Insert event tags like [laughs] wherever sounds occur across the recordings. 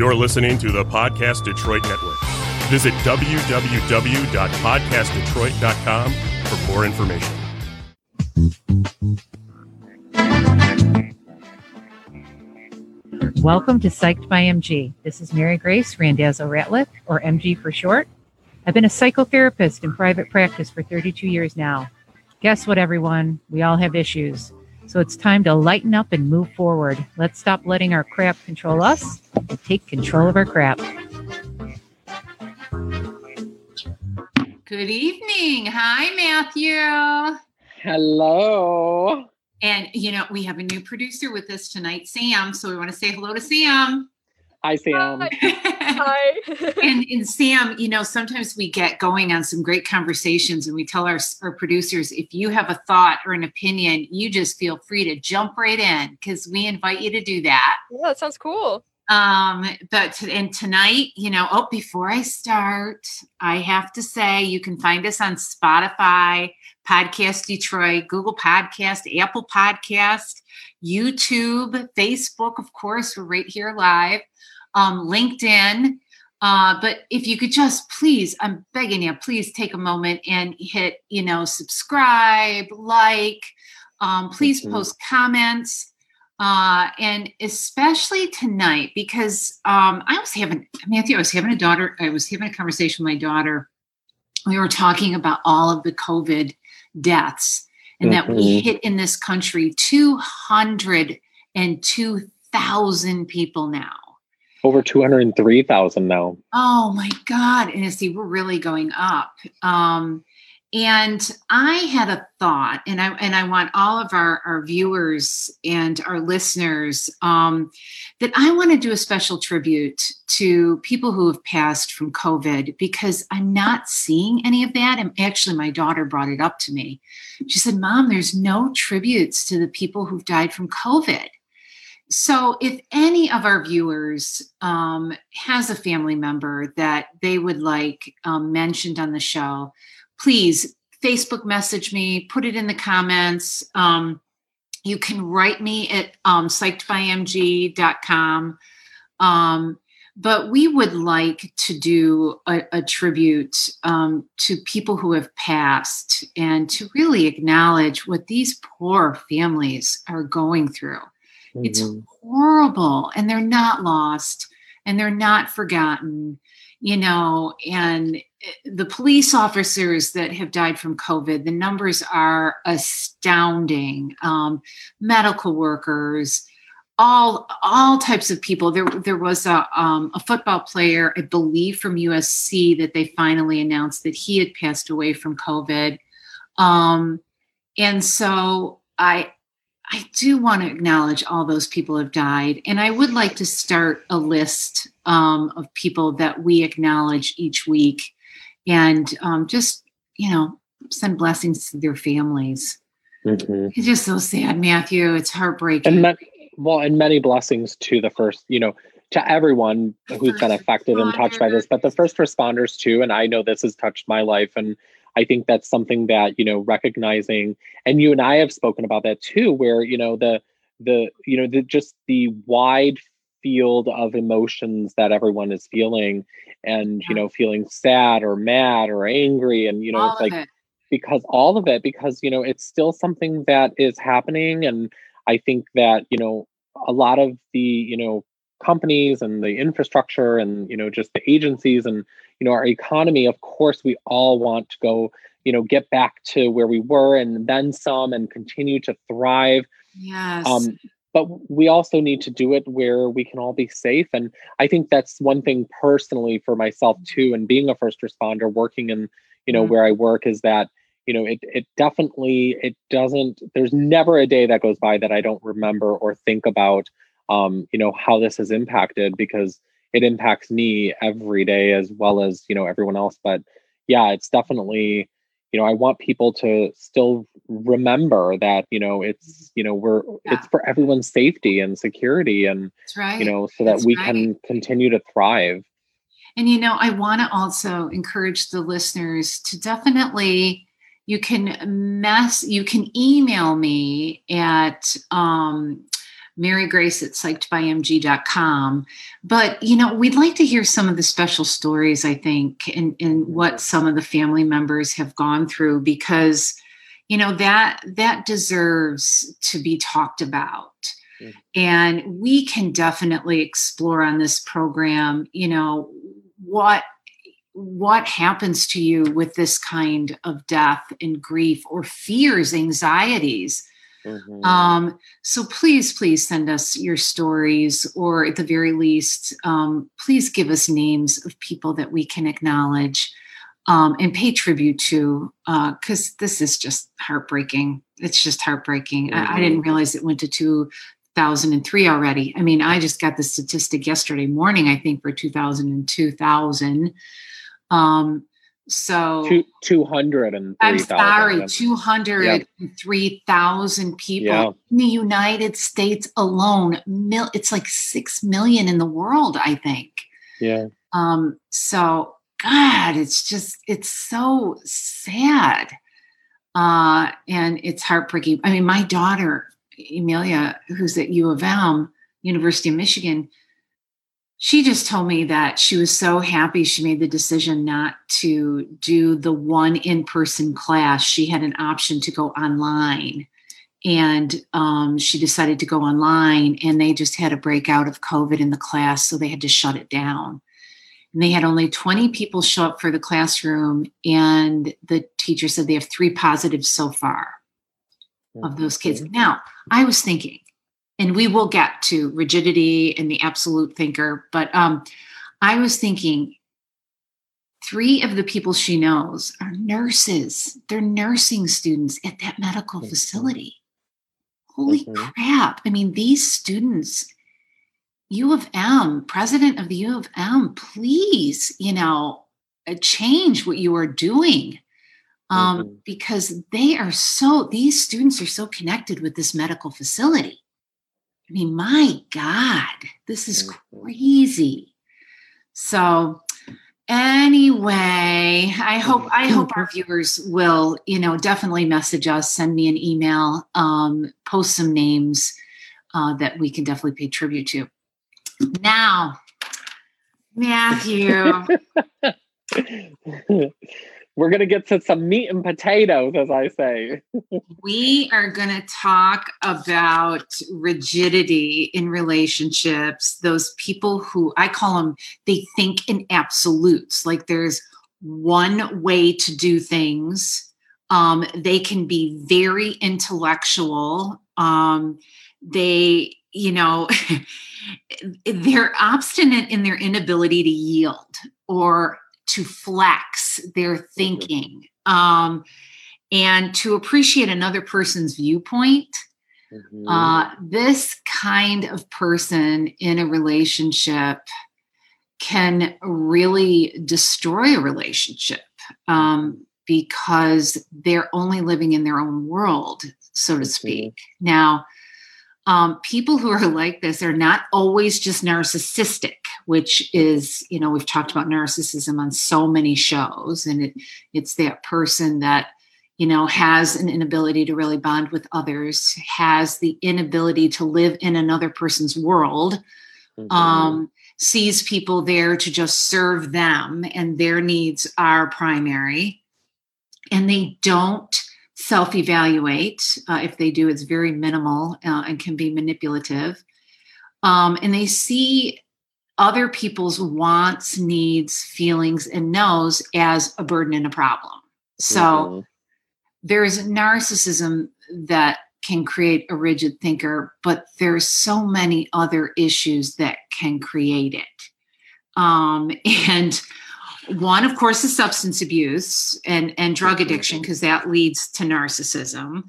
You're listening to the Podcast Detroit Network. Visit www.podcastdetroit.com for more information. Welcome to Psyched by MG. This is Marigrace Randazzo Ratliff, or MG for short. I've been a psychotherapist in private practice for 32 years now. Guess what, everyone? We all have issues. So it's time to lighten up and move forward. Let's stop letting our crap control us and take control of our crap. Good evening. Hi, Matthew. Hello. And, you know, we have a new producer with us tonight, Sam. So we want to say hello to Sam. Hi, Sam. Hi. [laughs] [laughs] and, and Sam, you know, sometimes we get going on some great conversations and we tell our, our producers if you have a thought or an opinion, you just feel free to jump right in because we invite you to do that. yeah, that sounds cool. Um, but to, and tonight, you know, oh, before I start, I have to say you can find us on Spotify, Podcast Detroit, Google Podcast, Apple Podcast, YouTube, Facebook, of course, we're right here live, um, LinkedIn. Uh, but if you could just please, I'm begging you, please take a moment and hit, you know, subscribe, like, um, please Mhm. post comments uh, and especially tonight because um, I was having Matthew, I was having a daughter, I was having a conversation with my daughter. We were talking about all of the COVID deaths and that we Mhm. hit in this country 202,000 people now. Over 203,000 now. Oh my God. And see, we're really going up. Um, and I had a thought, and I and I want all of our, our viewers and our listeners um, that I want to do a special tribute to people who have passed from COVID because I'm not seeing any of that. And actually, my daughter brought it up to me. She said, Mom, there's no tributes to the people who've died from COVID. So, if any of our viewers um, has a family member that they would like um, mentioned on the show, please Facebook message me, put it in the comments. Um, you can write me at um, psychedbymg.com. Um, but we would like to do a, a tribute um, to people who have passed and to really acknowledge what these poor families are going through. It's Mhm. horrible, and they're not lost, and they're not forgotten, you know. And eh, the police officers that have died from COVID, the numbers are astounding. Um, medical workers, all all types of people. There there was a um, a football player, I believe, from USC that they finally announced that he had passed away from COVID. Um, and so I I do want to acknowledge all those people have died, and I would like to start a list um, of people that we acknowledge each week, and um, just you know send blessings to their families. Mhm. It's just so sad, Matthew. It's heartbreaking. And well, and many blessings to the first, you know, to everyone who's been affected and touched by this, but the first responders too. And I know this has touched my life. And I think that's something that, you know, recognizing, and you and I have spoken about that too, where, you know, the, the, you know, the, just the wide field of emotions that everyone is feeling and, you know, feeling sad or mad or angry. And, you know, all it's like, it. because all of it because you know it's still something that is happening and i think that you know a lot of the you know companies and the infrastructure and you know just the agencies and you know our economy of course we all want to go you know get back to where we were and then some and continue to thrive Yes. um, but we also need to do it where we can all be safe and i think that's one thing personally for myself too and being a first responder working in you know Mhm. where i work is that you know it, it definitely it doesn't there's never a day that goes by that i don't remember or think about um, you know how this has impacted because it impacts me every day as well as you know everyone else but yeah it's definitely you know i want people to still remember that you know it's you know we're Yeah. it's for everyone's safety and security and That's right. you know so that That's we right. can continue to thrive And you know, I want to also encourage the listeners to definitely you can mess you can email me at um Marigrace at psychedbymg.com. But, you know, we'd like to hear some of the special stories, I think, and, and what some of the family members have gone through because, you know, that that deserves to be talked about. Mm-hmm. And we can definitely explore on this program, you know, what what happens to you with this kind of death and grief or fears, anxieties. Mm-hmm. Um, so please, please send us your stories, or at the very least, um, please give us names of people that we can acknowledge um, and pay tribute to, because uh, this is just heartbreaking. It's just heartbreaking. Mm-hmm. I, I, didn't mm-hmm. realize it went to 2003 already. I mean, I just got the statistic yesterday morning, I think, for 2000 and 2000. Um, so Two, 203, I'm sorry, 203,000 yep. people yeah. in the United States alone. Mil, it's like 6 million in the world, I think. Yeah. Um, so God, it's just, it's so sad. Uh, and it's heartbreaking. I mean, my daughter, Emilia, who's at U of M, University of Michigan, she just told me that she was so happy she made the decision not to do the one in person class. She had an option to go online. And um, she decided to go online, and they just had a breakout of COVID in the class, so they had to shut it down. And they had only 20 people show up for the classroom, and the teacher said they have three positives so far of those kids. Now, I was thinking, and we will get to rigidity and the absolute thinker but um, i was thinking three of the people she knows are nurses they're nursing students at that medical mm-hmm. facility holy mm-hmm. crap i mean these students u of m president of the u of m please you know uh, change what you are doing um, mm-hmm. because they are so these students are so connected with this medical facility I mean, my God, this is mm-hmm. crazy. So, anyway, I hope I hope our viewers will, you know, definitely message us, send me an email, um, post some names uh, that we can definitely pay tribute to. Now, Matthew. [laughs] we're going to get to some meat and potatoes, as I say. we are going to talk about rigidity in relationships. Those people who I call them, they think in absolutes, like there's one way to do things. Um, they can be very intellectual. Um, they, you know, [laughs] they're obstinate in their inability to yield or to flex their mm-hmm. thinking um, and to appreciate another person's viewpoint. Mm-hmm. Uh, this kind of person in a relationship can really destroy a relationship um, mm-hmm. because they're only living in their own world, so to speak. Mm-hmm. Now, um, people who are like this are not always just narcissistic which is you know we've talked about narcissism on so many shows and it it's that person that you know has an inability to really bond with others has the inability to live in another person's world mm-hmm. um, sees people there to just serve them and their needs are primary and they don't self evaluate. Uh, if they do, it's very minimal uh, and can be manipulative. Um, and they see other people's wants, needs, feelings, and knows as a burden and a problem. So mm-hmm. there's narcissism that can create a rigid thinker, but there's so many other issues that can create it. Um, and one, of course, is substance abuse and, and drug addiction, because that leads to narcissism.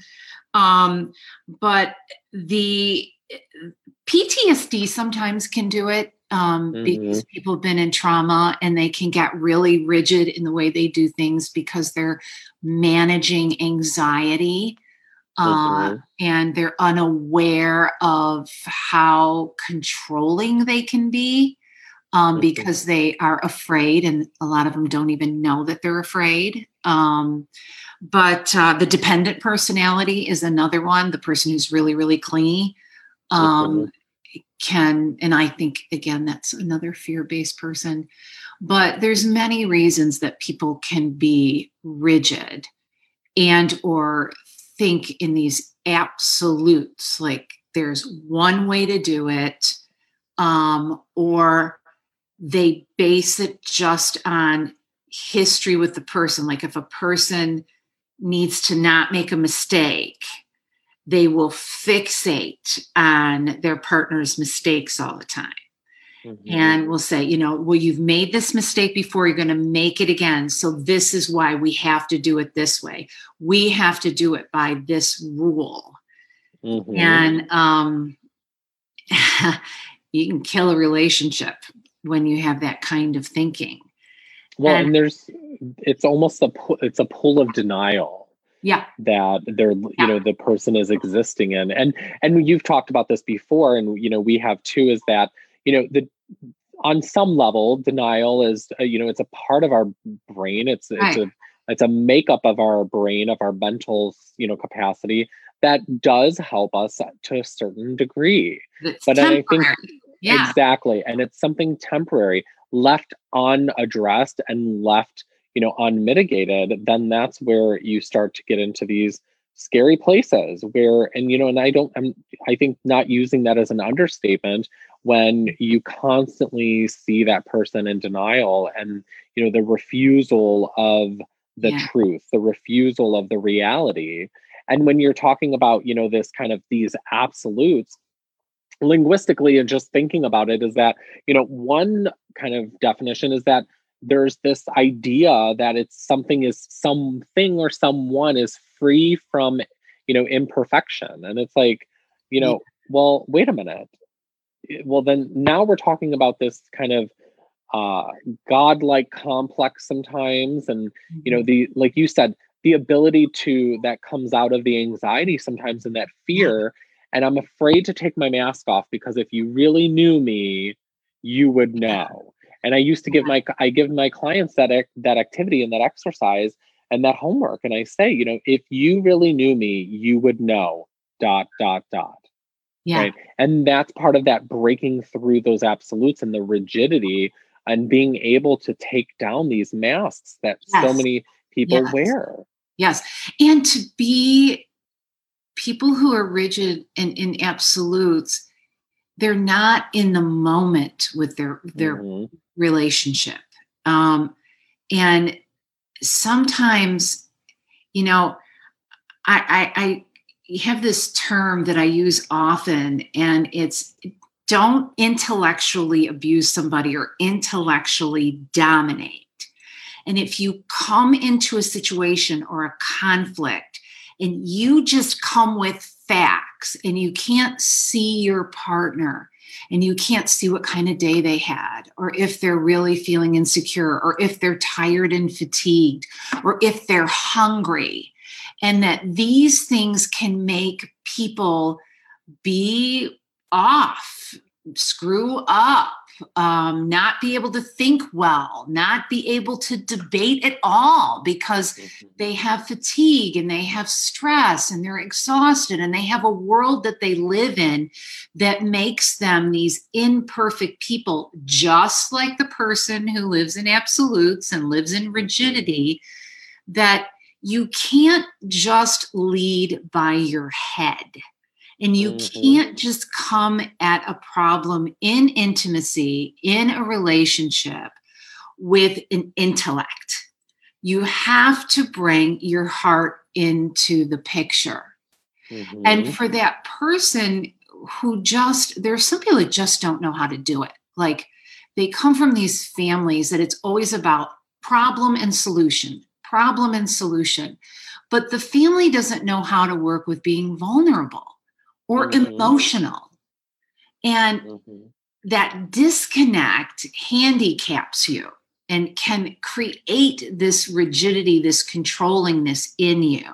Um, but the PTSD sometimes can do it um, mm-hmm. because people have been in trauma and they can get really rigid in the way they do things because they're managing anxiety uh, mm-hmm. and they're unaware of how controlling they can be um, mm-hmm. because they are afraid, and a lot of them don't even know that they're afraid. Um, but uh, the dependent personality is another one, the person who's really, really clingy. um, can, and I think again that's another fear-based person. But there's many reasons that people can be rigid and or think in these absolutes, like there's one way to do it, um, or they base it just on history with the person. Like if a person needs to not make a mistake, they will fixate on their partner's mistakes all the time. Mm-hmm. And will say, you know, well, you've made this mistake before, you're going to make it again. So, this is why we have to do it this way. We have to do it by this rule. Mm-hmm. And um, [laughs] you can kill a relationship when you have that kind of thinking. Well, and, and there's, it's almost a, it's a pull of denial yeah that they're you yeah. know the person is existing in and and you've talked about this before and you know we have too is that you know the on some level denial is uh, you know it's a part of our brain it's right. it's a it's a makeup of our brain of our mental you know capacity that does help us to a certain degree it's but temporary. i think yeah. exactly and it's something temporary left unaddressed and left you know unmitigated then that's where you start to get into these scary places where and you know and i don't i'm i think not using that as an understatement when mm. you constantly see that person in denial and you know the refusal of the yeah. truth the refusal of the reality and when you're talking about you know this kind of these absolutes linguistically and just thinking about it is that you know one kind of definition is that there's this idea that it's something is something or someone is free from you know imperfection. And it's like you know well wait a minute. Well then now we're talking about this kind of uh godlike complex sometimes and you know mm-hmm. the like you said the ability to that comes out of the anxiety sometimes and that fear. And i'm afraid to take my mask off because if you really knew me you would know and I used to give my I give my clients that that activity and that exercise and that homework. And I say, you know, if you really knew me, you would know dot dot dot. Yeah. Right. And that's part of that breaking through those absolutes and the rigidity and being able to take down these masks that yes. so many people yes. wear. Yes. And to be people who are rigid and in absolutes, they're not in the moment with their their mm-hmm relationship. Um, and sometimes, you know, I, I, I have this term that I use often, and it's don't intellectually abuse somebody or intellectually dominate. And if you come into a situation or a conflict and you just come with facts and you can't see your partner and you can't see what kind of day they had, or if they're really feeling insecure, or if they're tired and fatigued, or if they're hungry. And that these things can make people be off, screw up, um, not be able to think well, not be able to debate at all because mm-hmm. they have fatigue and they have stress and they're exhausted and they have a world that they live in that makes them these imperfect people, just like the person who lives in absolutes and lives in rigidity, that you can't just lead by your head and you mm-hmm. can't just come at a problem in intimacy, in a relationship with an intellect. You have to bring your heart into the picture. Mm-hmm. And for that person who just, there are some people that just don't know how to do it. Like they come from these families that it's always about problem and solution, problem and solution. But the family doesn't know how to work with being vulnerable or mm-hmm. emotional. And mm-hmm. that disconnect handicaps you and can create this rigidity, this controllingness in you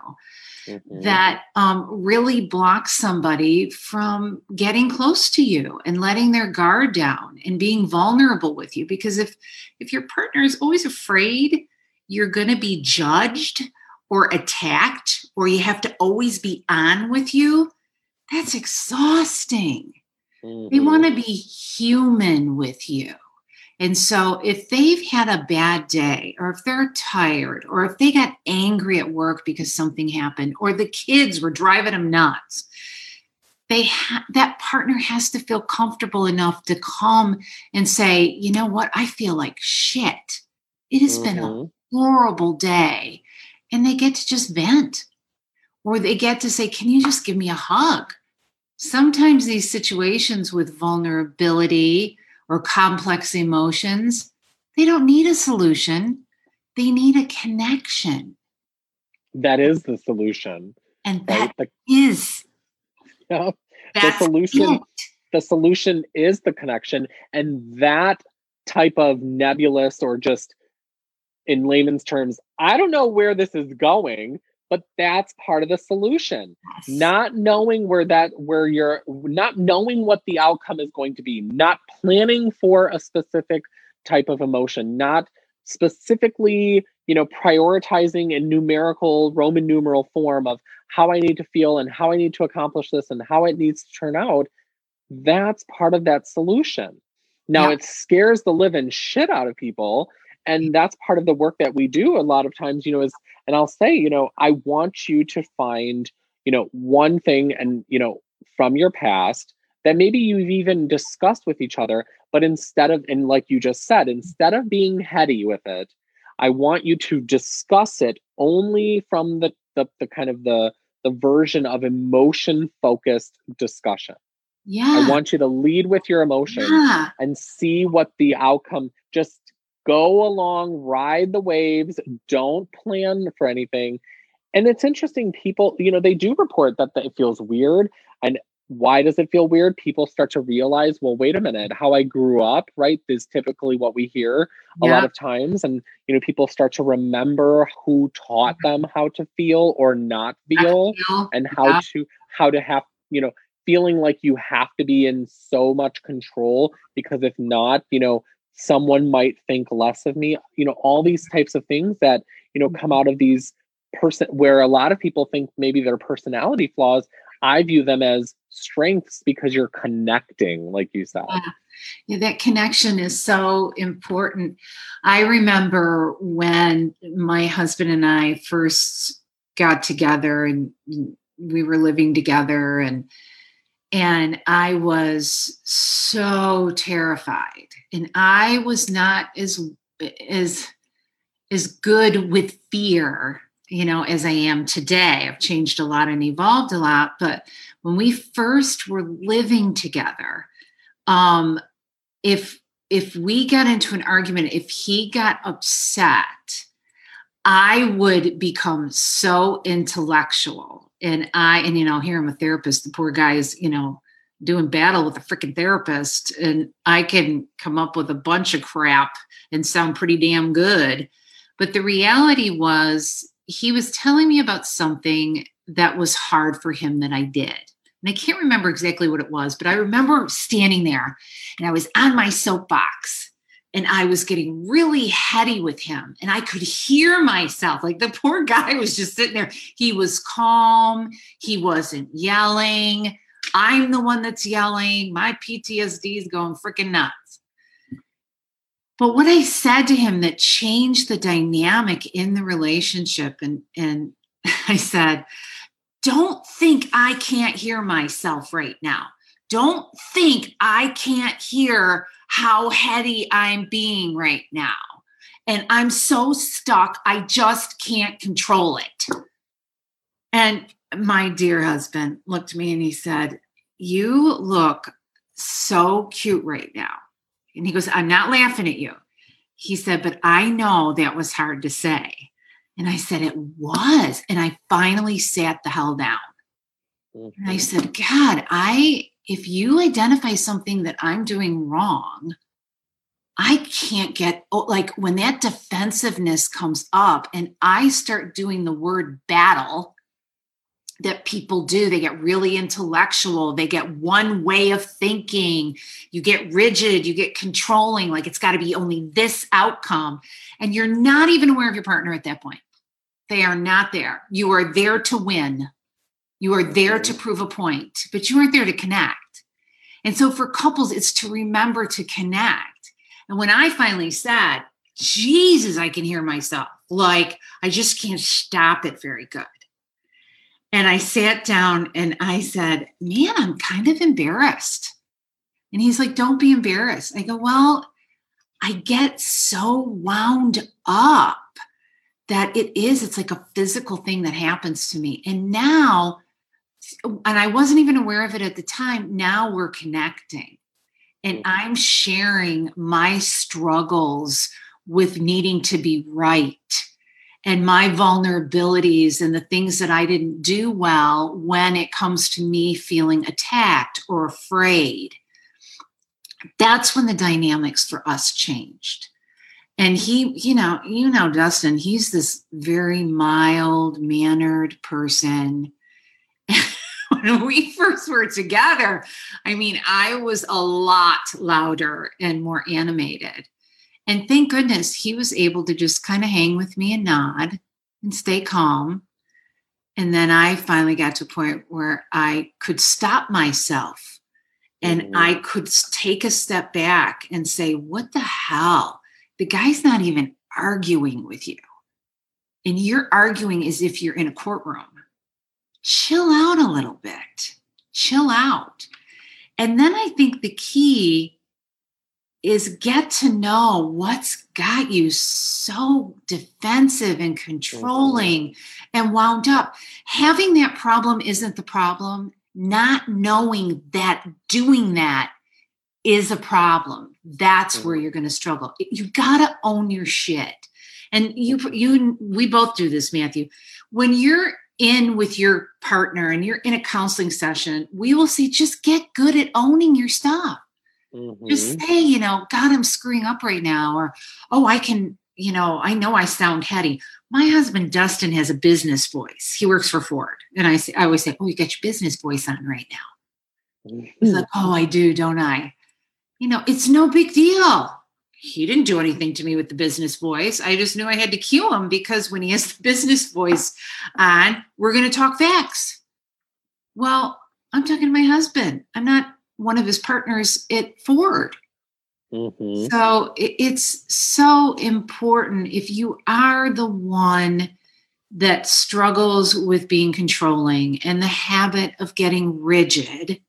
mm-hmm. that um, really blocks somebody from getting close to you and letting their guard down and being vulnerable with you. Because if if your partner is always afraid you're going to be judged or attacked or you have to always be on with you that's exhausting. They Mhm. want to be human with you. And so if they've had a bad day, or if they're tired, or if they got angry at work because something happened, or the kids were driving them nuts, they ha- that partner has to feel comfortable enough to come and say, you know what, I feel like shit. It has been a Mhm. horrible day. And they get to just vent. Or they get to say, Can you just give me a hug? Sometimes these situations with vulnerability or complex emotions, they don't need a solution. They need a connection. that is the solution And right the, is [laughs] yeah, that's solution- it. the solution is the connection and that type of nebulous or just in layman's terms i don't know where this is going but that's part of the solution Yes. not knowing where that where you're not knowing what the outcome is going to be not planning for a specific type of emotion not specifically you know prioritizing in numerical roman numeral form of how i need to feel and how i need to accomplish this and how it needs to turn out that's part of that solution now Yeah. it scares the living shit out of people and that's part of the work that we do a lot of times you know is and i'll say you know i want you to find you know one thing and you know from your past that maybe you've even discussed with each other but instead of and like you just said instead of being heady with it i want you to discuss it only from the the, the kind of the the version of emotion focused discussion yeah. i want you to lead with your emotions yeah. and see what the outcome just go along ride the waves don't plan for anything. And it's interesting people you know they do report that, it feels weird. And why does it feel weird? People start to realize well wait a minute how i grew up right is typically what we hear a lot of times. And you know people start to remember who taught mm-hmm. them how to feel or not feel Feel. and how Yeah. to how to have you know feeling like you have to be in so much control because if not you know someone might think less of me you know all these types of things that you know come mm-hmm. out of these person where a lot of people think maybe they're personality flaws i view them as strengths because you're connecting like you said Yeah. Yeah, that connection is so important. I remember when my husband and I first got together and we were living together and and I was so terrified and I was not as as as good with fear, you know, as I am today. I've changed a lot and evolved a lot, but when we first were living together, um if if we got into an argument if he got upset i would become so intellectual and i and you know here i'm a therapist the poor guy is you know doing battle with a freaking therapist and i can come up with a bunch of crap and sound pretty damn good. But the reality was he was telling me about something that was hard for him that i did. And I can't remember exactly what it was, but I remember standing there and I was on my soapbox and I was getting really heady with him. And I could hear myself. Like the [laughs] poor guy was just sitting there. He was calm, he wasn't yelling. I'm the one that's yelling. My PTSD is going freaking nuts. But what I said to him that changed the dynamic in the relationship, and, and [laughs] I said, don't think I can't hear myself right now. Don't think I can't hear how heady I'm being right now. And I'm so stuck, I just can't control it. And my dear husband looked at me and he said, You look so cute right now. And he goes, I'm not laughing at you. He said, But I know that was hard to say. And I said, It was. And I finally sat the hell down. And I Mhm. said, God, I, if you identify something that I'm doing wrong, I can't get, oh, like when that defensiveness comes up and I start doing the word battle that people do, they get really intellectual, they get one way of thinking, you get rigid, you get controlling, like it's got to be only this outcome. And you're not even aware of your partner at that point. They are not there. You are there to win. You are there to mm-hmm. prove a point, but you aren't there to connect. And so for couples, it's to remember to connect. And when I finally said, Jesus, I can hear myself, like I just can't stop it very good. And I sat down and I said, Man, I'm kind of embarrassed. And he's like, Don't be embarrassed. I go, Well, I get so wound up that it is, it's like a physical thing that happens to me. And now, and I wasn't even aware of it at the time, now we're connecting. And Mm-hmm. I'm sharing my struggles with needing to be right and my vulnerabilities and the things that I didn't do well when it comes to me feeling attacked or afraid. That's when the dynamics for us changed. And he, you know, you know, Dustin, he's this very mild mannered person. [laughs] when we first were together, I mean, I was a lot louder and more animated. And thank goodness he was able to just kind of hang with me and nod and stay calm. And then I finally got to a point where I could stop myself and Mhm. I could take a step back and say, What the hell? The guy's not even arguing with you. And you're arguing as if you're in a courtroom. Chill out a little bit. Chill out. And then I think the key is get to know what's got you so defensive and controlling mm-hmm. and wound up. Having that problem isn't the problem. Not knowing that doing that is a problem. That's where mm-hmm. you're going to struggle. You got to own your shit. And you you we both do this, Matthew. When you're in with your partner and you're in a counseling session, we will say just get good at owning your stuff Mhm. just say, you know, God, I'm screwing up right now, or oh, I can, you know, I know I sound heady. My husband Dustin has a business voice. He works for Ford, and I say, I always say, oh, you got your business voice on right now. He's like, oh, I do, don't I? You know, it's no big deal. He didn't do anything to me with the business voice. I just knew I had to cue him because when he has the [laughs] business voice on, we're going to talk facts. Well, I'm talking to my husband. I'm not one of his partners at Ford. Mhm. So it's so important if you are the one that struggles with being controlling and the habit of getting rigid,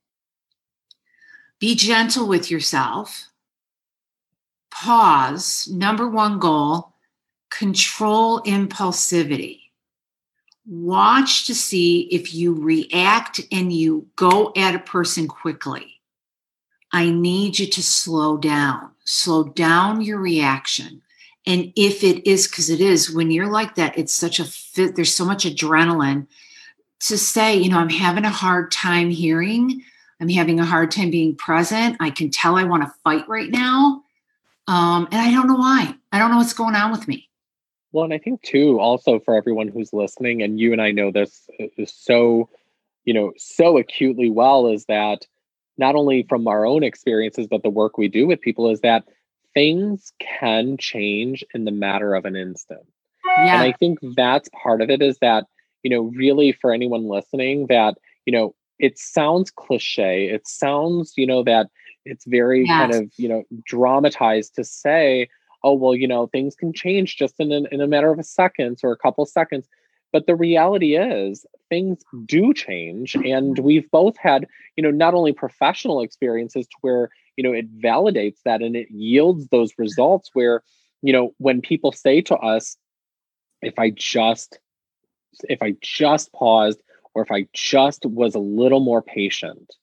be gentle with yourself. Pause. Number one goal control impulsivity. Watch to see if you react and you go at a person quickly. I need you to slow down, slow down your reaction. And if it is, because it is, when you're like that, it's such a fit, there's so much adrenaline to say, you know, I'm having a hard time hearing, I'm having a hard time being present. I can tell I want to fight right now. Um, and I don't know why. I don't know what's going on with me. Well, and I think too, also for everyone who's listening, and you and I know this uh, is so, you know, so acutely well, is that not only from our own experiences, but the work we do with people is that things can change in the matter of an instant. Yeah. And I think that's part of it is that, you know, really for anyone listening, that, you know, it sounds cliche. It sounds, you know, that it's very kind of, you know, dramatized to say, oh, well, you know, things can change just in, an, in a matter of a seconds or a couple seconds. But the reality is, things do change. And mm-hmm. we've both had, you know, not only professional experiences to where, you know, it validates that and it yields those results where, you know, when people say to us, if I just, if I just paused or if I just was a little more patient,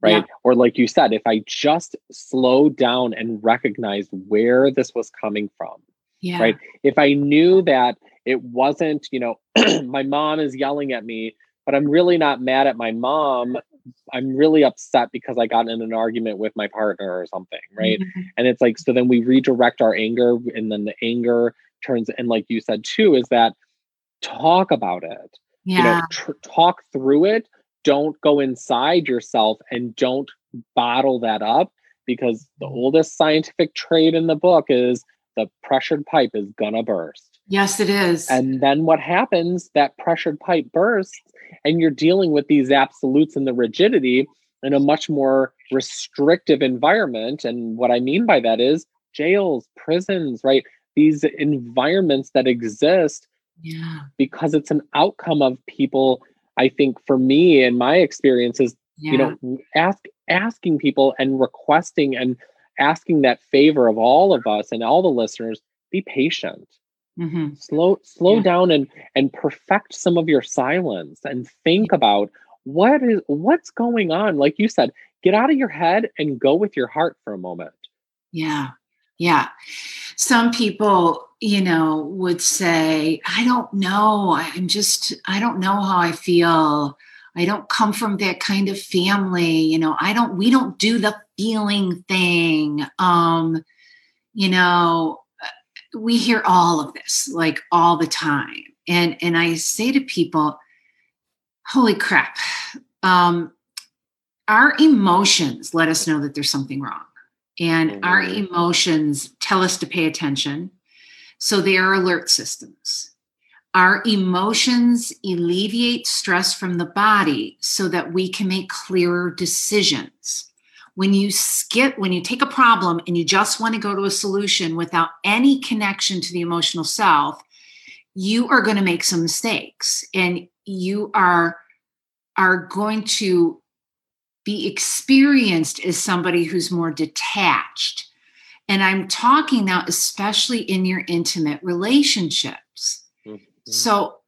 right? Yeah. Or like you said, if I just slowed down and recognized where this was coming from, Yeah. right? If I knew that it wasn't, you know, [clears throat] my mom is yelling at me, but I'm really not mad at my mom. I'm really upset because I got in an argument with my partner or something, right? Mhm. And it's like, so then we redirect our anger, and then the anger turns, and like you said too, is that talk about it, Yeah. you know, tr- talk through it. Don't go inside yourself and don't bottle that up because the mm. oldest scientific trait in the book is the pressured pipe is gonna burst. Yes, it is. And then what happens? That pressured pipe bursts, and you're dealing with these absolutes and the rigidity in a much more restrictive environment. And what I mean by that is jails, prisons, right? These environments that exist yeah. because it's an outcome of people. I think for me and my experiences, Yeah. you know, ask asking people and requesting and asking that favor of all of us and all the listeners, be patient Mhm. slow slow Yeah. down and and perfect some of your silence and think about what is what's going on like you said get out of your head and go with your heart for a moment Yeah. Yeah. Some people, you know, would say, I don't know. I'm just, I don't know how I feel. I don't come from that kind of family. You know, I don't, we don't do the feeling thing. Um, you know, uh, we hear all of this like all the time. And and I say to people, holy crap. Um, our emotions let us know that there's something wrong. And our Mhm. emotions tell us to pay attention. So they are alert systems. Our emotions alleviate stress from the body so that we can make clearer decisions. When you skip, when you take a problem and you just want to go to a solution without any connection to the emotional self, you are going to make some mistakes and you are are going to be experienced as somebody who's more detached. And I'm talking now, especially in your intimate relationships. Mhm. So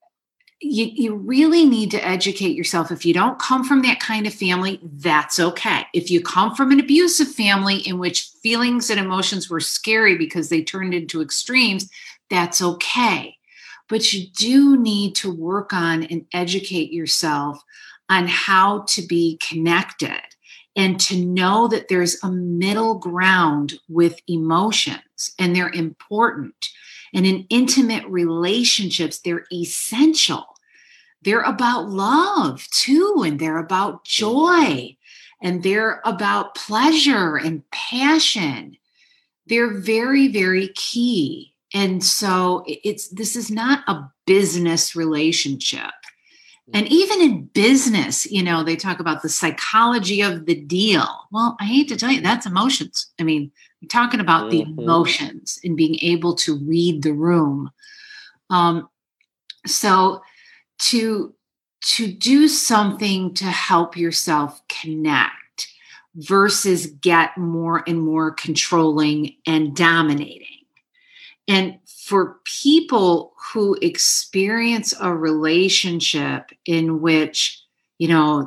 you, you really need to educate yourself. If you don't come from that kind of family, that's okay. If you come from an abusive family in which feelings and emotions were scary because they turned into extremes, that's okay. But you do need to work on and educate yourself on how to be connected and to know that there's a middle ground with emotions and they're important. And in intimate relationships, they're essential. They're about love too, and they're about joy, and they're about pleasure and passion. They're very, very key. And so it's this is not a business relationship. And even in business, you know, they talk about the psychology of the deal. Well, I hate to tell you, that's emotions. I mean, we're talking about the Mhm. emotions and being able to read the room. Um, so to to do something to help yourself connect versus get more and more controlling and dominating. And for people who experience a relationship in which, you know,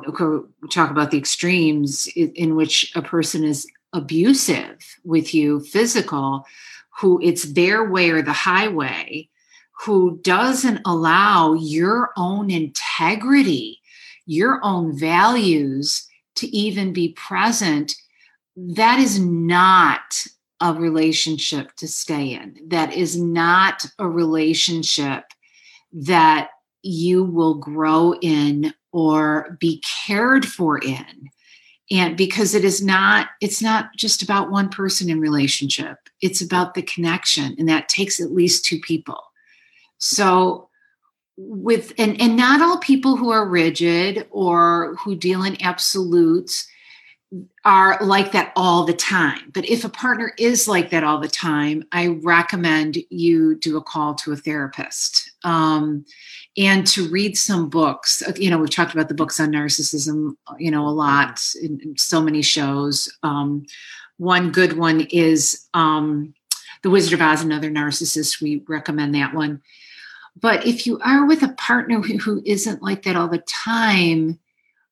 we talk about the extremes in, in which a person is abusive with you, physical, who it's their way or the highway, who doesn't allow your own integrity, your own values to even be present, that is not a relationship to stay in. That is not a relationship that you will grow in or be cared for in. And because it is not, it's not just about one person in relationship, it's about the connection. And that takes at least two people. So with and and not all people who are rigid or who deal in absolutes are like that all the time. But if a partner is like that all the time, I recommend you do a call to a therapist um, and to read some books. Uh, You know, we've talked about the books on narcissism, you know, a lot in, in so many shows. Um, one good one is um, The Wizard of Oz, and Other Narcissist. We recommend that one. But if you are with a partner who, who isn't like that all the time,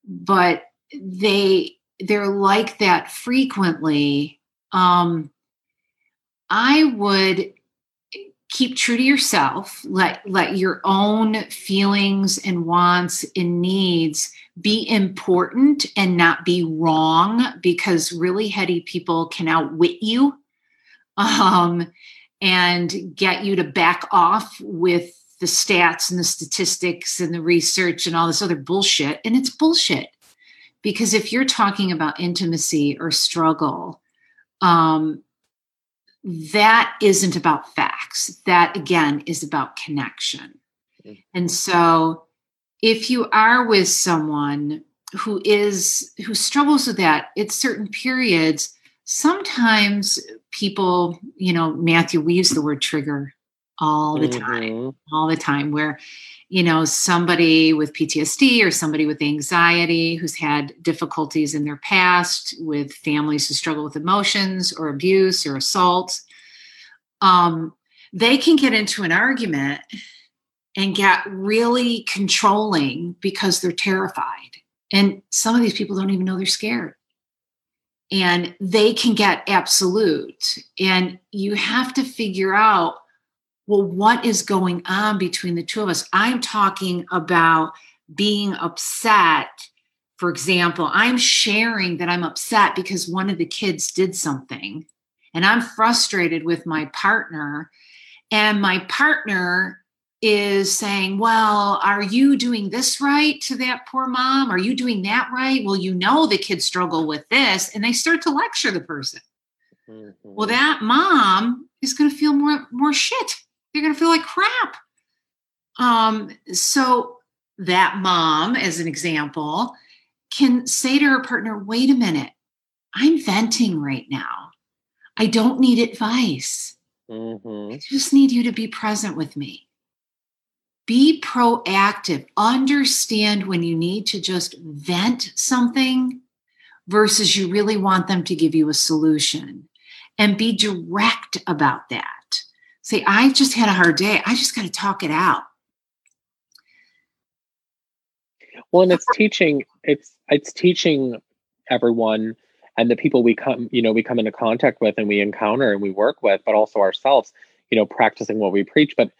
but they they're like that frequently, um, I would keep true to yourself. Let let your own feelings and wants and needs be important and not be wrong because really heady people can outwit you um, and get you to back off with the stats and the statistics and the research and all this other bullshit. And it's bullshit because if you're talking about intimacy or struggle, um, that isn't about facts. That again is about connection. Mm. And so if you are with someone who is who struggles with that at certain periods, sometimes people, you know, Matthew weaves the word trigger all the time, Mhm. all the time, where you know somebody with PTSD or somebody with anxiety who's had difficulties in their past with families who struggle with emotions or abuse or assault um, they can get into an argument and get really controlling because they're terrified. And some of these people don't even know they're scared. And they can get absolute. And you have to figure out well, what is going on between the two of us? I'm talking about being upset. For example, I'm sharing that I'm upset because one of the kids did something, and I'm frustrated with my partner. And my partner is saying, Well, are you doing this right to that poor mom? Are you doing that right? Well, you know, the kids struggle with this. And they start to lecture the person. Well, Mhm. that mom is going to feel more more shit. They're going to feel like crap. Um, so that mom, as an example, can say to her partner, "Wait a minute, I'm venting right now. I don't need advice. Mhm. I just need you to be present with me." Be proactive. Understand when you need to just vent something versus you really want them to give you a solution and be direct about that. Say, I just had a hard day. I just got to talk it out. Well, and it's teaching it's it's teaching everyone and the people we come you know we come into contact with and we encounter and we work with, but also ourselves, you know, practicing what we preach, but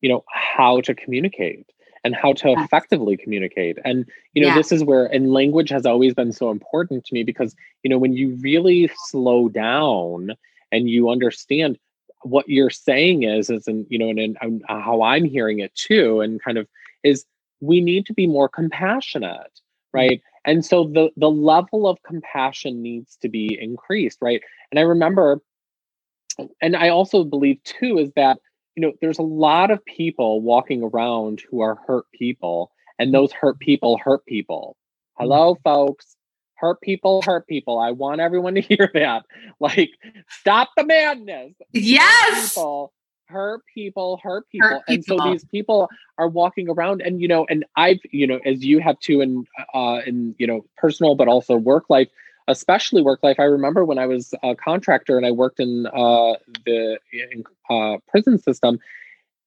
you know how to communicate and how to effectively communicate. And you know, Yeah. this is where and language has always been so important to me because you know when you really slow down and you understand what you're saying is is and you know and, and um, uh, how i'm hearing it too and kind of is we need to be more compassionate mm. right? And so the the level of compassion needs to be increased right? And i remember and i also believe too is that you know there's a lot of people walking around who are hurt people and mm. those hurt people hurt people. Mm. Hello folks hurt people hurt people. I want everyone to [laughs] hear that. Like stop the madness. Yes. hurt people hurt people hurt people. Hurt and so these people are walking around and you know and i've you know as you have too in uh in you know personal but also work life especially work life. I remember when i was a contractor and i worked in uh the in, uh, prison system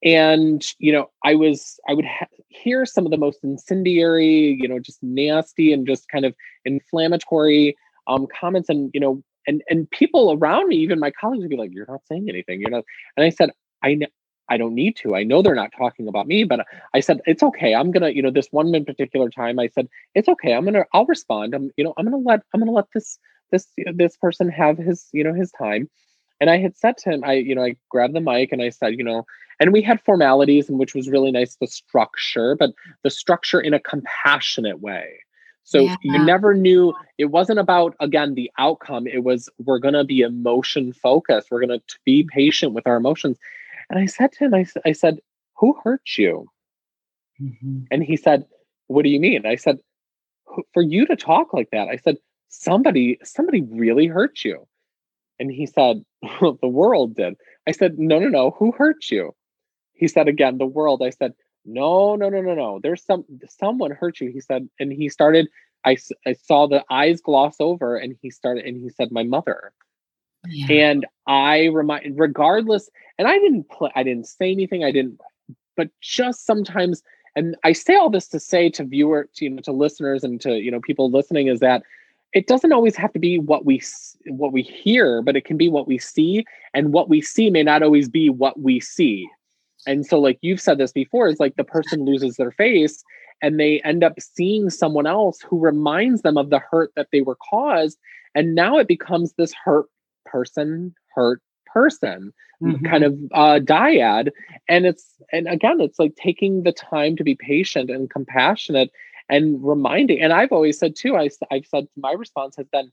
and you know i was i would ha- hear some of the most incendiary you know just nasty and just kind of inflammatory um comments and you know and and people around me even my colleagues would be like you're not saying anything you know and i said i know I don't need to. I know they're not talking about me, but I said it's okay. I'm gonna, you know, this one in particular time, I said it's okay. I'm gonna, I'll respond. I'm, you know, I'm gonna let, I'm gonna let this, this, this person have his, you know, his time. And I had said to him, I, you know, I grabbed the mic and I said, you know, and we had formalities, and which was really nice, the structure, but the structure in a compassionate way. So Yeah. you never knew it wasn't about again the outcome. It was we're gonna be emotion focused. We're gonna be patient with our emotions. And I said to him, I, I said, who hurt you? Mhm. And he said, What do you mean? I said, For you to talk like that, I said, Somebody, somebody really hurt you. And he said, [laughs] The world did. I said, No, no, no. Who hurt you? He said again, The world. I said, No, no, no, no, no. There's some, someone hurt you. He said, and he started, I, I saw the eyes gloss over and he started, and he said, My mother Yeah. and i remind regardless and i didn't play i didn't say anything i didn't but just sometimes and i say all this to say to viewer to, you know to listeners and to you know people listening is that it doesn't always have to be what we what we hear but it can be what we see and what we see may not always be what we see and so like you've said this before is like the person loses their face and they end up seeing someone else who reminds them of the hurt that they were caused and now it becomes this hurt person hurt person Mhm. kind of uh dyad and it's and again it's like taking the time to be patient and compassionate and reminding and i've always said too I, i've said my response has been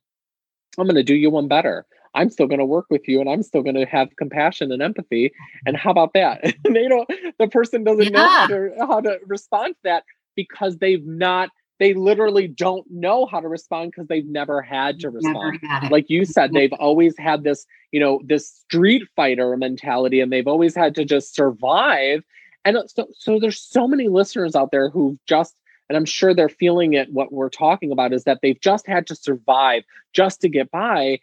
i'm going to do you one better I'm still going to work with you and I'm still going to have compassion and empathy. And how about that? [laughs] they don't, the person doesn't yeah. know how to, how to respond to that because they've not they literally don't know how to respond because they've never had to respond. Like you said, they've always had this, you know, this street fighter mentality and they've always had to just survive. And uh, so, so there's so many listeners out there who've just, and I'm sure they're feeling it. What we're talking about is that they've just had to survive just to get by.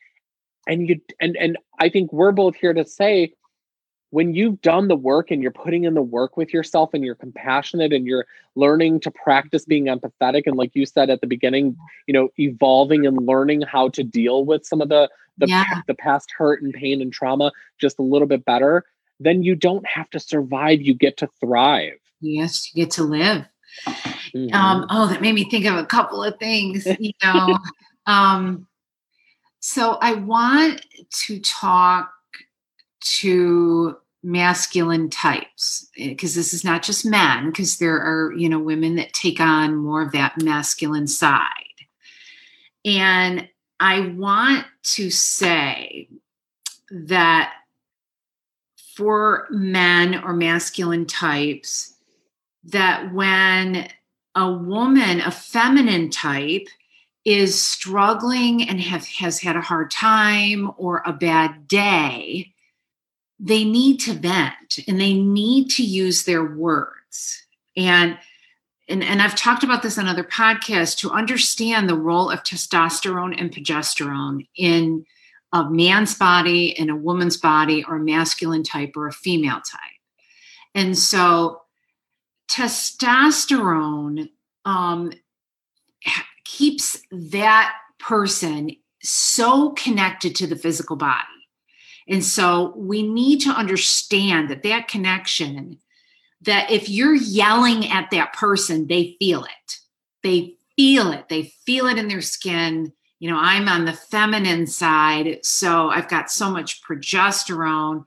And you, and, and I think we're both here to say, when you've done the work and you're putting in the work with yourself and you're compassionate and you're learning to practice being empathetic and like you said at the beginning you know evolving and learning how to deal with some of the the, yeah. the past hurt and pain and trauma just a little bit better then you don't have to survive you get to thrive yes you get to live mm-hmm. um, oh that made me think of a couple of things you know [laughs] um, so i want to talk to masculine types because eh, this is not just men because there are you know women that take on more of that masculine side and i want to say that for men or masculine types that when a woman a feminine type is struggling and have, has had a hard time or a bad day they need to vent and they need to use their words. And and, and I've talked about this on other podcasts to understand the role of testosterone and progesterone in a man's body, in a woman's body, or a masculine type or a female type. And so testosterone um, keeps that person so connected to the physical body and so we need to understand that that connection, that if you're yelling at that person, they feel it. They feel it. They feel it in their skin. You know, I'm on the feminine side, so I've got so much progesterone.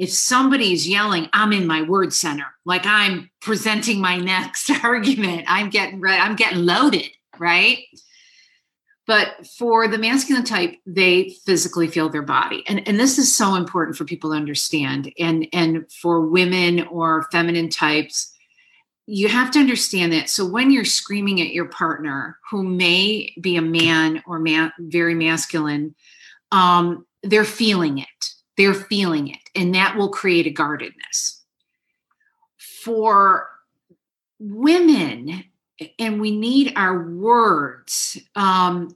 If somebody's yelling, I'm in my word center, like I'm presenting my next [laughs] argument. I'm getting ready, I'm getting loaded, right? But for the masculine type, they physically feel their body. And, and this is so important for people to understand. And, and for women or feminine types, you have to understand that. So when you're screaming at your partner, who may be a man or ma- very masculine, um, they're feeling it. They're feeling it. And that will create a guardedness. For women, and we need our words. Um,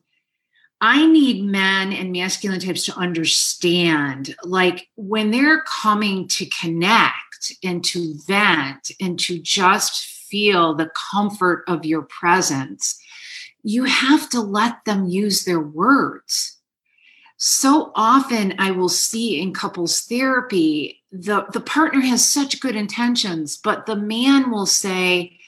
I need men and masculine types to understand like when they're coming to connect and to vent and to just feel the comfort of your presence, you have to let them use their words. So often I will see in couples therapy, the, the partner has such good intentions, but the man will say,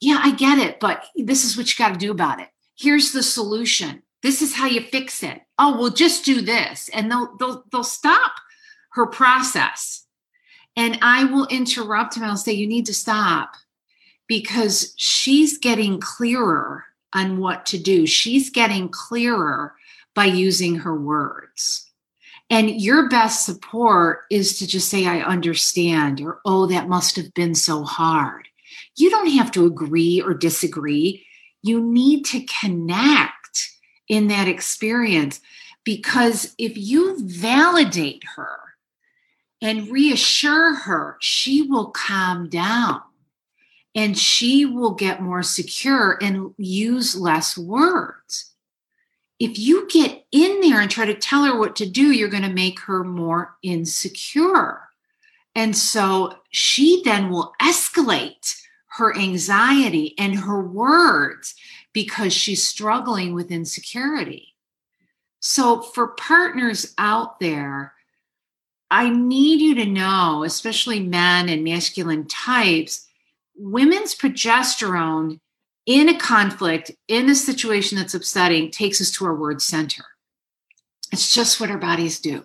Yeah, I get it, but this is what you got to do about it. Here's the solution this is how you fix it. Oh, well, just do this. And they'll they'll they'll stop her process. And I will interrupt him. I'll say, you need to stop because she's getting clearer on what to do. She's getting clearer by using her words. And your best support is to just say, I understand, or oh, that must have been so hard. You don't have to agree or disagree. You need to connect in that experience. Because if you validate her and reassure her, she will calm down and she will get more secure and use less words. If you get in there and try to tell her what to do, you're going to make her more insecure. And so she then will escalate her anxiety and her words because she's struggling with insecurity. So, for partners out there, I need you to know, especially men and masculine types, women's progesterone in a conflict, in a situation that's upsetting, takes us to our word center. It's just what our bodies do.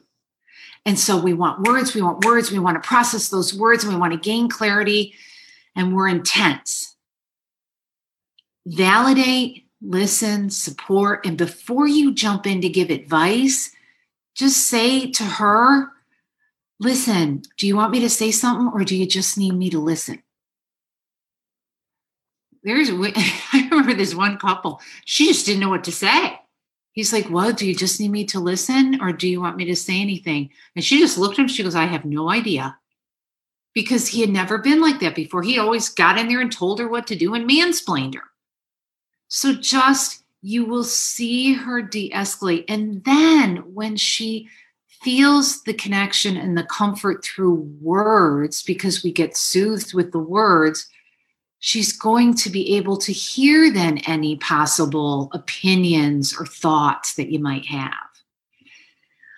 And so we want words, we want words, we want to process those words, and we want to gain clarity, and we're intense validate, listen, support, and before you jump in to give advice, just say to her, listen, do you want me to say something or do you just need me to listen? There's, [laughs] I remember this one couple, she just didn't know what to say. He's like, Well, do you just need me to listen or do you want me to say anything? And she just looked at him. She goes, I have no idea. Because he had never been like that before. He always got in there and told her what to do and mansplained her. So just, you will see her de escalate. And then when she feels the connection and the comfort through words, because we get soothed with the words, she's going to be able to hear then any possible opinions or thoughts that you might have.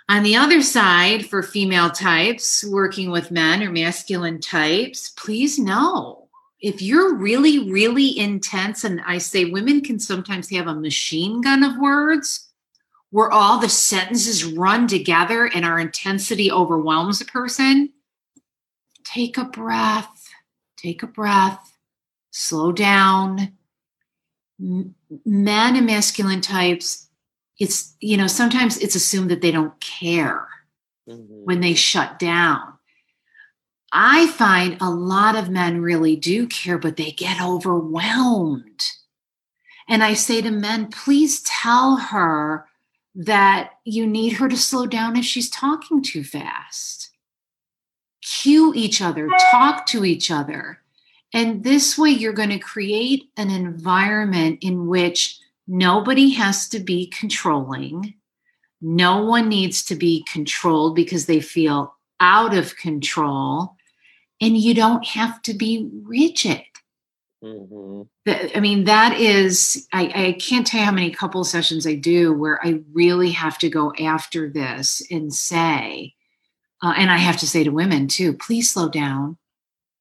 On the other side, for female types working with men or masculine types, please know if you're really, really intense, and I say women can sometimes have a machine gun of words where all the sentences run together and our intensity overwhelms a person, take a breath, take a breath slow down. Men and masculine types, it's, you know, sometimes it's assumed that they don't care mm-hmm. when they shut down. I find a lot of men really do care, but they get overwhelmed. And I say to men, please tell her that you need her to slow down if she's talking too fast. Cue each other, talk to each other. And this way, you're going to create an environment in which nobody has to be controlling. No one needs to be controlled because they feel out of control. And you don't have to be rigid. Mm-hmm. I mean, that is, I, I can't tell you how many couple sessions I do where I really have to go after this and say, uh, and I have to say to women too, please slow down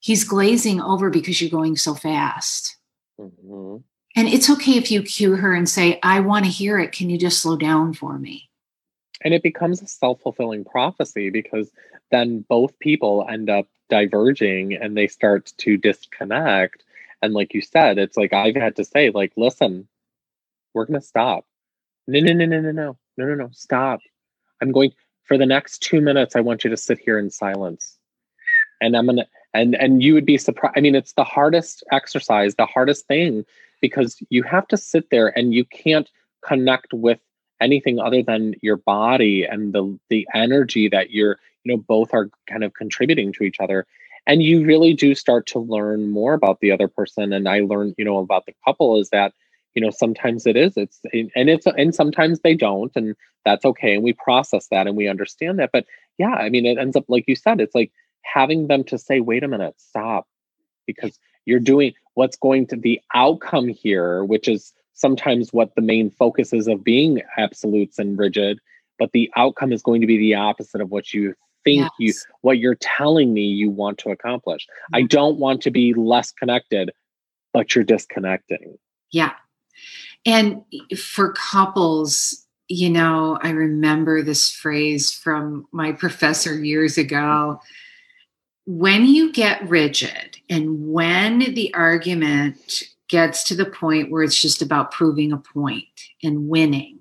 he's glazing over because you're going so fast. Mm-hmm. And it's okay if you cue her and say, I want to hear it. Can you just slow down for me? And it becomes a self fulfilling prophecy because then both people end up diverging and they start to disconnect. And like you said, it's like I've had to say, like, listen, we're going to stop. No, no, no, no, no, no, no, no, no, stop. I'm going for the next two minutes. I want you to sit here in silence. And I'm going to, and and you would be surprised i mean it's the hardest exercise the hardest thing because you have to sit there and you can't connect with anything other than your body and the the energy that you're you know both are kind of contributing to each other. And you really do start to learn more about the other person. And i learned you know about the couple is that you know sometimes it is it's and it's and sometimes they don't and that's okay and we process that and we understand that. But yeah i mean it ends up like you said it's like having them to say, wait a minute, stop, because you're doing what's going to the outcome here, which is sometimes what the main focus is of being absolutes and rigid, but the outcome is going to be the opposite of what you think yes. you what you're telling me you want to accomplish. Mm-hmm. I don't want to be less connected, but you're disconnecting. Yeah. And for couples, you know, I remember this phrase from my professor years ago when you get rigid and when the argument gets to the point where it's just about proving a point and winning,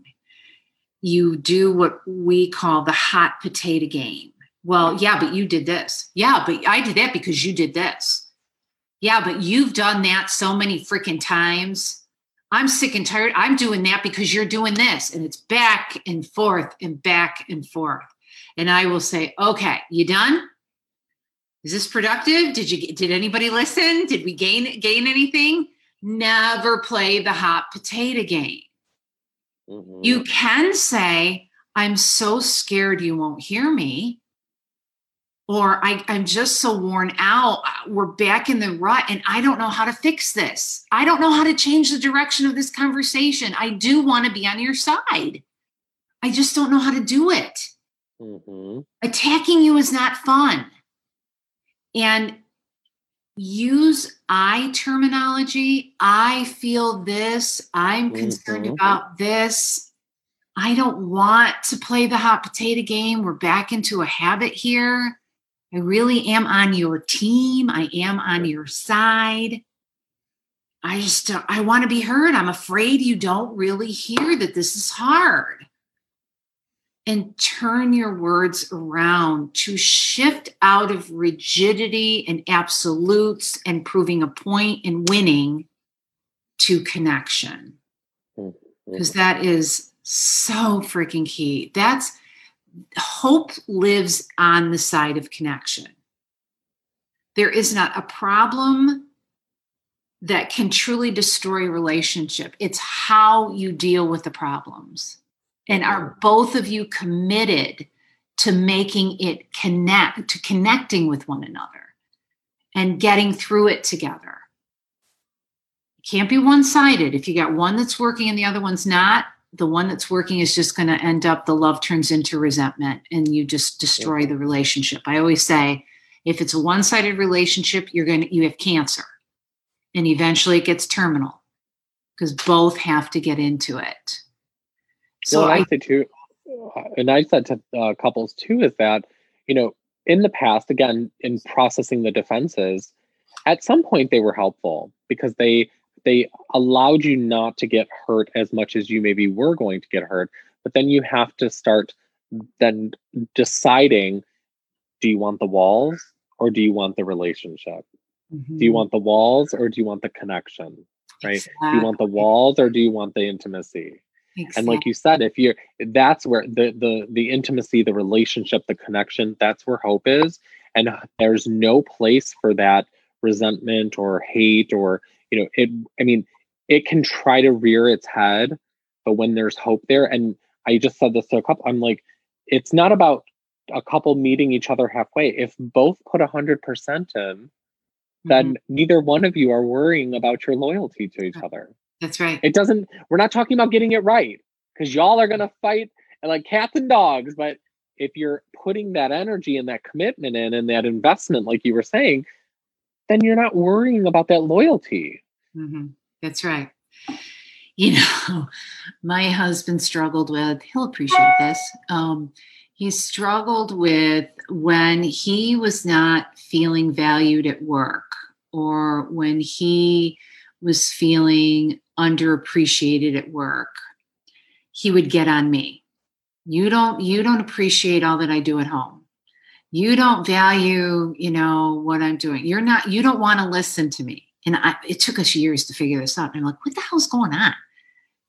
you do what we call the hot potato game. Well, yeah, but you did this. Yeah, but I did that because you did this. Yeah, but you've done that so many freaking times. I'm sick and tired. I'm doing that because you're doing this. And it's back and forth and back and forth. And I will say, okay, you done? Is this productive? Did you did anybody listen? Did we gain gain anything? Never play the hot potato game. Mm-hmm. you can say i'm so scared you won't hear me or I, i'm just so worn out we're back in the rut and i don't know how to fix this. I don't know how to change the direction of this conversation. I do want to be on your side. I just don't know how to do it. Mm-hmm. attacking you is not fun and use I terminology. I feel this. I'm concerned mm-hmm. about this. I don't want to play the hot potato game. We're back into a habit here. I really am on your team. I am on your side. I just, I want to be heard. I'm afraid you don't really hear that this is hard. And turn your words around to shift out of rigidity and absolutes and proving a point and winning to connection. Mm-hmm. Because that is so freaking key. That's hope lives on the side of connection. There is not a problem that can truly destroy a relationship. It's how you deal with the problems. And are both of you committed to making it connect, to connecting with one another and getting through it together? It can't be one sided. If you got one that's working and the other one's not, the one that's working is just going to end up the love turns into resentment and you just destroy the relationship. I always say if it's a one-sided relationship, you're going to you have cancer. And eventually it gets terminal because both have to get into it. So well, I, I say too, and I said to uh, couples too, is that you know in the past, again, in processing the defenses, at some point they were helpful because they they allowed you not to get hurt as much as you maybe were going to get hurt. But then you have to start then deciding: do you want the walls or do you want the relationship? Mm-hmm. Do you want the walls or do you want the connection? Right? Exactly. Do you want the walls or do you want the intimacy? Exactly. And like you said, if you're that's where the the the intimacy, the relationship, the connection, that's where hope is. And there's no place for that resentment or hate or you know, it I mean, it can try to rear its head, but when there's hope there, and I just said this to a couple, I'm like, it's not about a couple meeting each other halfway. If both put a hundred percent in, then mm-hmm. neither one of you are worrying about your loyalty to each other. That's right. It doesn't, we're not talking about getting it right because y'all are going to fight like cats and dogs. But if you're putting that energy and that commitment in and that investment, like you were saying, then you're not worrying about that loyalty. Mm-hmm. That's right. You [laughs] know, my husband struggled with, he'll appreciate this. Um, he struggled with when he was not feeling valued at work or when he was feeling underappreciated at work he would get on me. You don't you don't appreciate all that i do at home. You don't value you know what i'm doing. You're not you don't want to listen to me. And I, it took us years to figure this out. And i'm like what the hell's going on?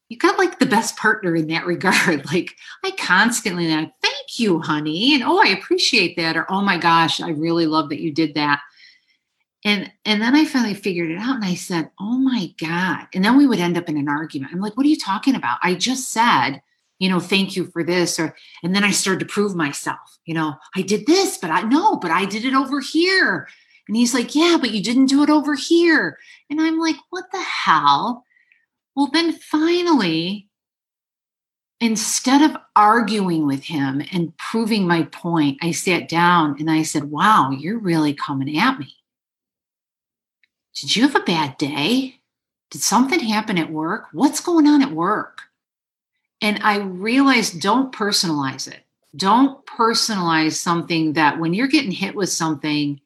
You got like the best partner in that [laughs] regard. Like i constantly like thank you honey. And oh i appreciate that. Or oh my gosh i really love that you did that and and then i finally figured it out and i said oh my god. And then we would end up in an argument. I'm like what are you talking about? I just said you know thank you for this or and then i started to prove myself you know i did this but i know but i did it over here. And he's like yeah but you didn't do it over here. And i'm like what the hell? Well then finally instead of arguing with him and proving my point i sat down and i said wow you're really coming at me did you have a bad day? Did something happen at work? What's going on at work? And I realized don't personalize it. Don't personalize something that when you're getting hit with something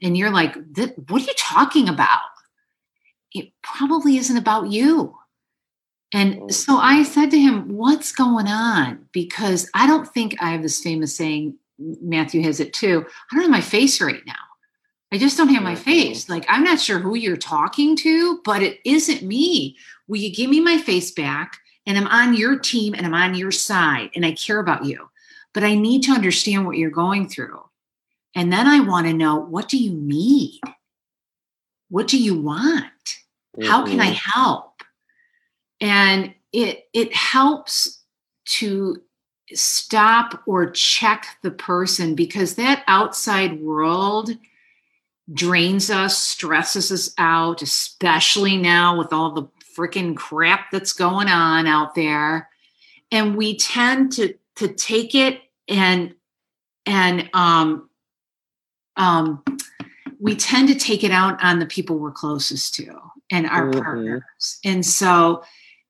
and you're like, what are you talking about? It probably isn't about you. And oh. so I said to him, What's going on? Because I don't think I have this famous saying, Matthew has it too. I don't have my face right now. I just don't have my face. Like, I'm not sure who you're talking to, but it isn't me. Will you give me my face back? And I'm on your team and I'm on your side and I care about you. But I need to understand what you're going through. And then I want to know what do you need? What do you want? Mm-hmm. How can I mm-hmm. help? And it it helps to stop or check the person because that outside world drains us, stresses us out, especially now with all the freaking crap that's going on out there. And we tend to to take it and and um um we tend to take it out on the people we're closest to and our mm-hmm. partners. And so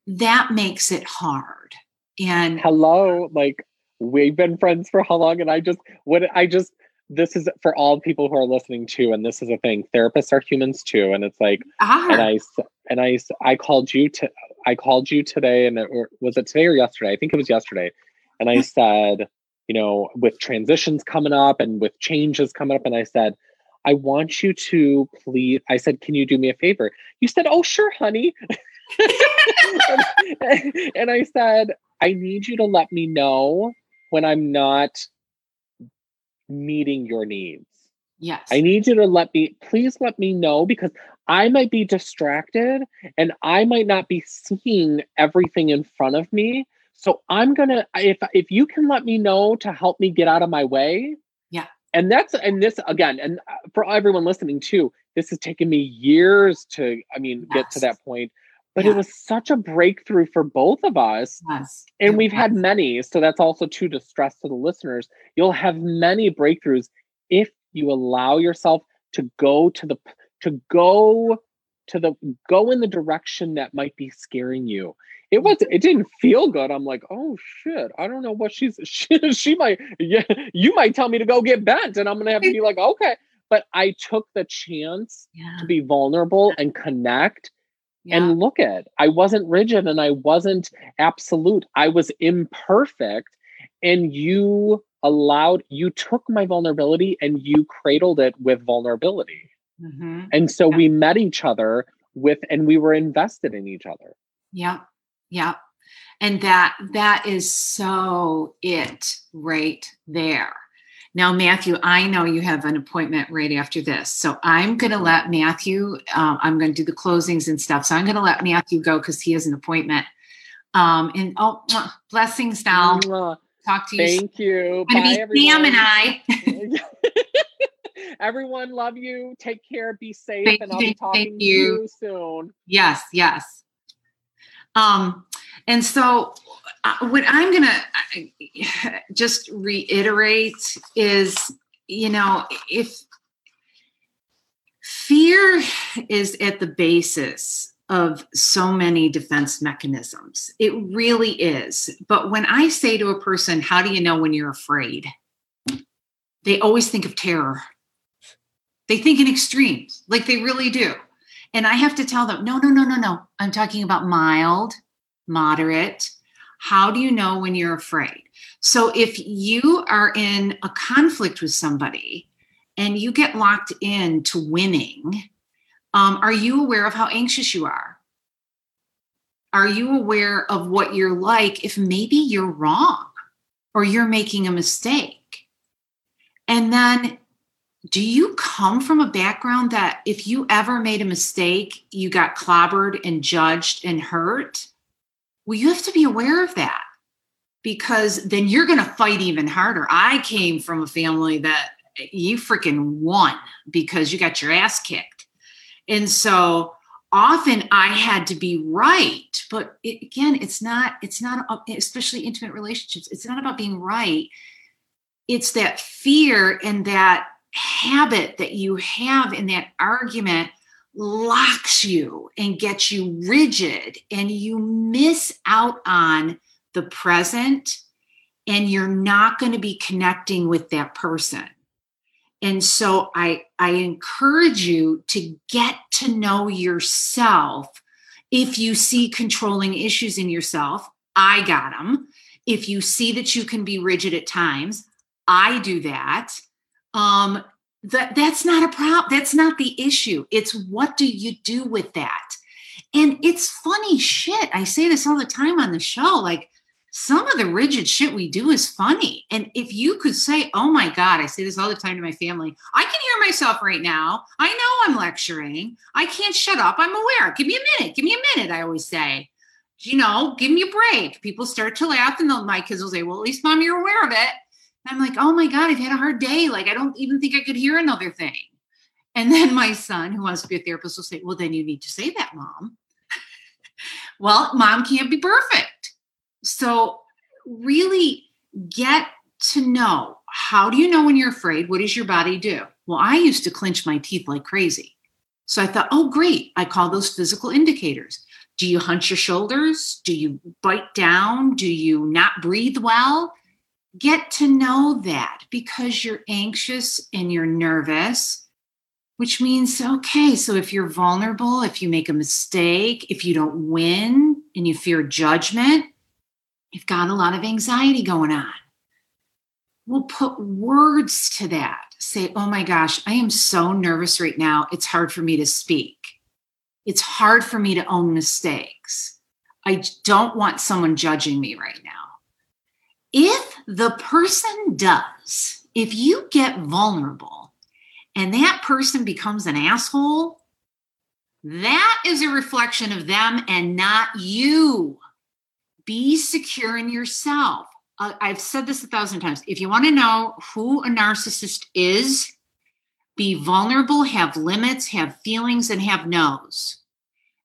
that makes it hard. And hello, like we've been friends for how long? And I just what I just this is for all people who are listening to and this is a thing therapists are humans too and it's like ah. and i and i i called you to i called you today and it, or was it today or yesterday i think it was yesterday and I said, you know, with transitions coming up and with changes coming up, and I said, I want you to please. I said, can you do me a favor? You said, oh, sure, honey. and, [laughs] [laughs] and I said, I need you to let me know when I'm not meeting your needs. Yes. I need you to let me, please let me know because I might be distracted and I might not be seeing everything in front of me. So I'm gonna if if you can let me know to help me get out of my way. Yeah. And that's and this again, and uh, for everyone listening too, this has taken me years to, I mean, get to that point. But Yeah. it was such a breakthrough for both of us Yes. and we've had many so that's also too to stress to the listeners. You'll have many breakthroughs if you allow yourself to go to the to go to the go in the direction that might be scaring you. It was it didn't feel good. I'm like oh shit. I don't know what she's [laughs] she, she might yeah you might tell me to go get bent and i'm gonna have to be like okay. But i took the chance Yeah. to be vulnerable and connect yeah. and look at i wasn't rigid and i wasn't absolute i was imperfect and you allowed you took my vulnerability and you cradled it with vulnerability Mhm. and so Yeah. we met each other with and we were invested in each other Yeah. Yeah. And that that is so it right there. Now, Matthew, I know you have an appointment right after this. So I'm going to let Matthew, um, I'm going to do the closings and stuff. So I'm going to let Matthew go because he has an appointment. Um, and oh, blessings now. Talk to you. soon. thank you Gonna bye be Sam and everyone I. [laughs] everyone love you take care be safe Thank and i'll be talking to you. you soon Yes, yes. Um, and so uh, what I'm gonna uh, just reiterate is, you know, if fear is at the basis of so many defense mechanisms, it really is. But when I say to a person, "How do you know when you're afraid?" They always think of terror. They think in extremes, like they really do. And I have to tell them, no, no, no, no, no. I'm talking about mild, moderate. How do you know when you're afraid? So if you are in a conflict with somebody and you get locked in to winning, um, are you aware of how anxious you are? Are you aware of what you're like if maybe you're wrong or you're making a mistake? And then do you come from a background that if you ever made a mistake, you got clobbered and judged and hurt? Well, you have to be aware of that because then you're going to fight even harder. I came from a family that you freaking won because you got your ass kicked. And so often I had to be right, but it, again, it's not it's not especially intimate relationships. It's not about being right. It's that fear and that habit that you have in that argument locks you and gets you rigid and you miss out on the present and you're not going to be connecting with that person. And so i i encourage you to get to know yourself. If you see controlling issues in yourself i got them if you see that you can be rigid at times i do that. Um that that's not a problem that's not the issue. It's what do you do with that? And it's funny shit. I say this all the time on the show like some of the rigid shit we do is funny. And if you could say oh my god i say this all the time to my family i can hear myself right now. I know i'm lecturing. I can't shut up. I'm aware. Give me a minute. Give me a minute i always say. You know give me a break. People start to laugh and my kids will say well at least mom you're aware of it I'm like, oh my God, I've had a hard day. Like, I don't even think I could hear another thing. And then my son, who wants to be a therapist, will say, well, then you need to say that, mom. [laughs] well, mom can't be perfect. So, really get to know how do you know when you're afraid? What does your body do? Well, I used to clench my teeth like crazy. So I thought, oh, great. I call those physical indicators. Do you hunch your shoulders? Do you bite down? Do you not breathe well? Get to know that because you're anxious and you're nervous, which means, okay, so if you're vulnerable, if you make a mistake, if you don't win and you fear judgment, you've got a lot of anxiety going on. We'll put words to that. Say, oh my gosh, I am so nervous right now. It's hard for me to speak. It's hard for me to own mistakes. I don't want someone judging me right now. If the person does, if you get vulnerable and that person becomes an asshole, that is a reflection of them and not you. Be secure in yourself. I've said this a thousand times. If you want to know who a narcissist is, be vulnerable, have limits, have feelings, and have no's.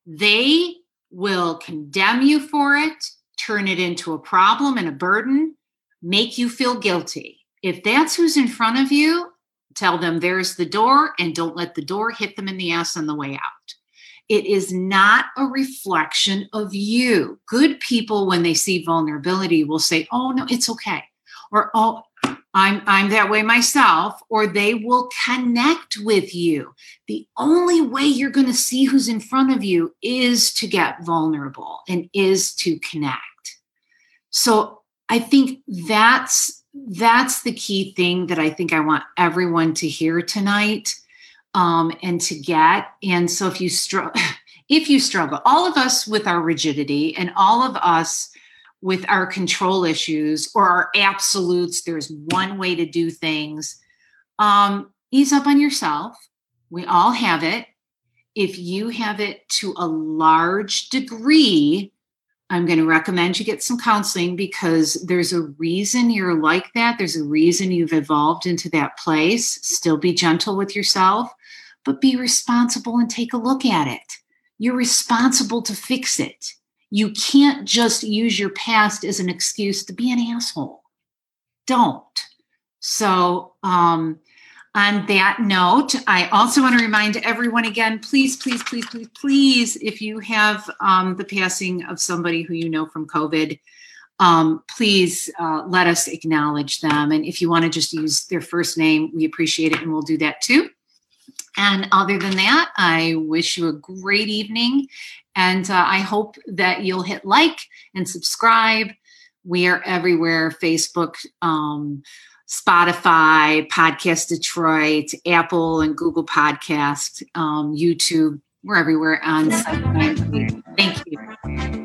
They will condemn you for it, turn it into a problem and a burden, make you feel guilty. If that's who's in front of you, tell them there's the door and don't let the door hit them in the ass on the way out. It is not a reflection of you. Good people, when they see vulnerability, will say, Oh, no, it's okay. Or, Oh, I'm, I'm that way myself, or they will connect with you. The only way you're going to see who's in front of you is to get vulnerable and is to connect. So I think that's that's the key thing that I think I want everyone to hear tonight um, and to get. And so if you struggle, [laughs] if you struggle, all of us with our rigidity and all of us with our control issues or our absolutes, there's one way to do things. Um, ease up on yourself. We all have it. If you have it to a large degree, I'm going to recommend you get some counseling because there's a reason you're like that. There's a reason you've evolved into that place. Still be gentle with yourself but be responsible and take a look at it. You're responsible to fix it. You can't just use your past as an excuse to be an asshole. Don't. So, um, on that note, I also want to remind everyone again please, please, please, please, please, if you have um, the passing of somebody who you know from COVID, um, please uh, let us acknowledge them. And if you want to just use their first name, we appreciate it and we'll do that too. And other than that, I wish you a great evening. And uh, I hope that you'll hit like and subscribe. We are everywhere Facebook, um, Spotify, Podcast Detroit, Apple and Google Podcast, um, YouTube. We're everywhere on Thank you.